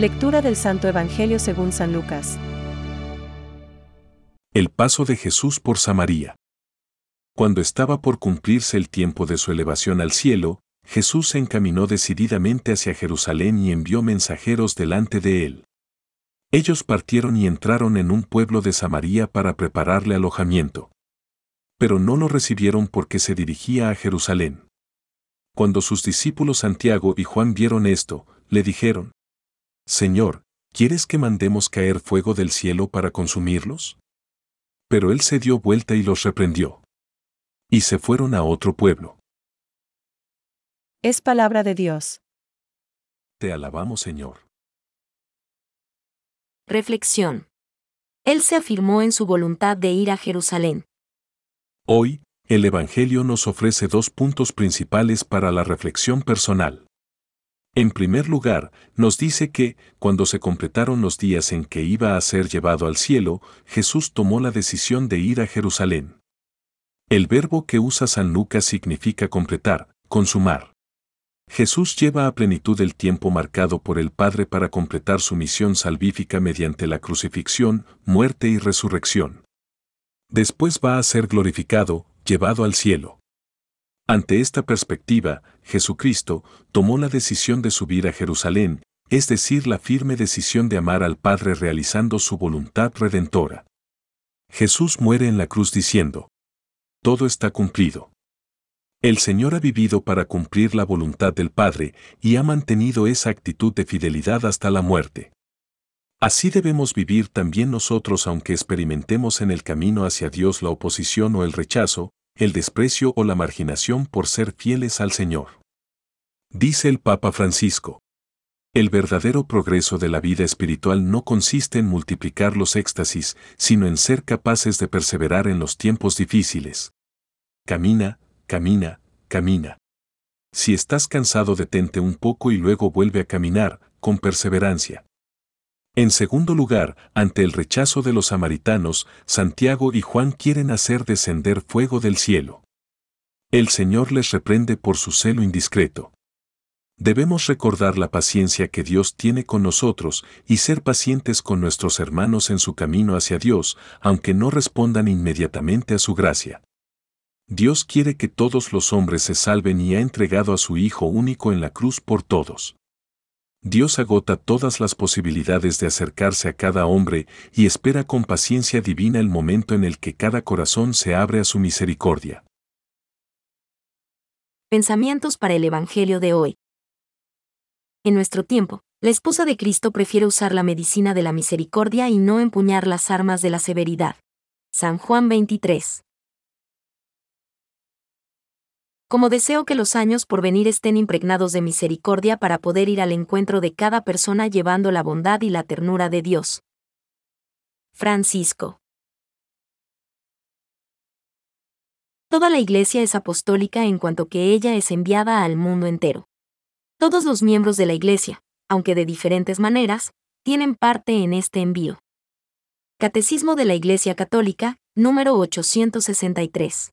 Lectura del Santo Evangelio según San Lucas. El paso de Jesús por Samaria. Cuando estaba por cumplirse el tiempo de su elevación al cielo, Jesús se encaminó decididamente hacia Jerusalén y envió mensajeros delante de él. Ellos partieron y entraron en un pueblo de Samaria para prepararle alojamiento. Pero no lo recibieron porque se dirigía a Jerusalén. Cuando sus discípulos Santiago y Juan vieron esto, le dijeron, Señor, ¿quieres que mandemos caer fuego del cielo para consumirlos? Pero él se dio vuelta y los reprendió. Y se fueron a otro pueblo. Es palabra de Dios. Te alabamos, Señor. Reflexión. Él se afirmó en su voluntad de ir a Jerusalén. Hoy, el Evangelio nos ofrece dos puntos principales para la reflexión personal. En primer lugar, nos dice que, cuando se completaron los días en que iba a ser llevado al cielo, Jesús tomó la decisión de ir a Jerusalén. El verbo que usa San Lucas significa completar, consumar. Jesús lleva a plenitud el tiempo marcado por el Padre para completar su misión salvífica mediante la crucifixión, muerte y resurrección. Después va a ser glorificado, llevado al cielo. Ante esta perspectiva, Jesucristo tomó la decisión de subir a Jerusalén, es decir, la firme decisión de amar al Padre realizando su voluntad redentora. Jesús muere en la cruz diciendo, Todo está cumplido. El Señor ha vivido para cumplir la voluntad del Padre y ha mantenido esa actitud de fidelidad hasta la muerte. Así debemos vivir también nosotros aunque experimentemos en el camino hacia Dios la oposición o el rechazo, el desprecio o la marginación por ser fieles al Señor. Dice el Papa Francisco. El verdadero progreso de la vida espiritual no consiste en multiplicar los éxtasis, sino en ser capaces de perseverar en los tiempos difíciles. Camina, camina, camina. Si estás cansado detente un poco y luego vuelve a caminar, con perseverancia. En segundo lugar, ante el rechazo de los samaritanos, Santiago y Juan quieren hacer descender fuego del cielo. El Señor les reprende por su celo indiscreto. Debemos recordar la paciencia que Dios tiene con nosotros y ser pacientes con nuestros hermanos en su camino hacia Dios, aunque no respondan inmediatamente a su gracia. Dios quiere que todos los hombres se salven y ha entregado a su Hijo único en la cruz por todos. Dios agota todas las posibilidades de acercarse a cada hombre y espera con paciencia divina el momento en el que cada corazón se abre a su misericordia. Pensamientos para el Evangelio de hoy. En nuestro tiempo, la esposa de Cristo prefiere usar la medicina de la misericordia y no empuñar las armas de la severidad. San Juan 23. Como deseo que los años por venir estén impregnados de misericordia para poder ir al encuentro de cada persona llevando la bondad y la ternura de Dios. Francisco. Toda la Iglesia es apostólica en cuanto que ella es enviada al mundo entero. Todos los miembros de la Iglesia, aunque de diferentes maneras, tienen parte en este envío. Catecismo de la Iglesia Católica, número 863.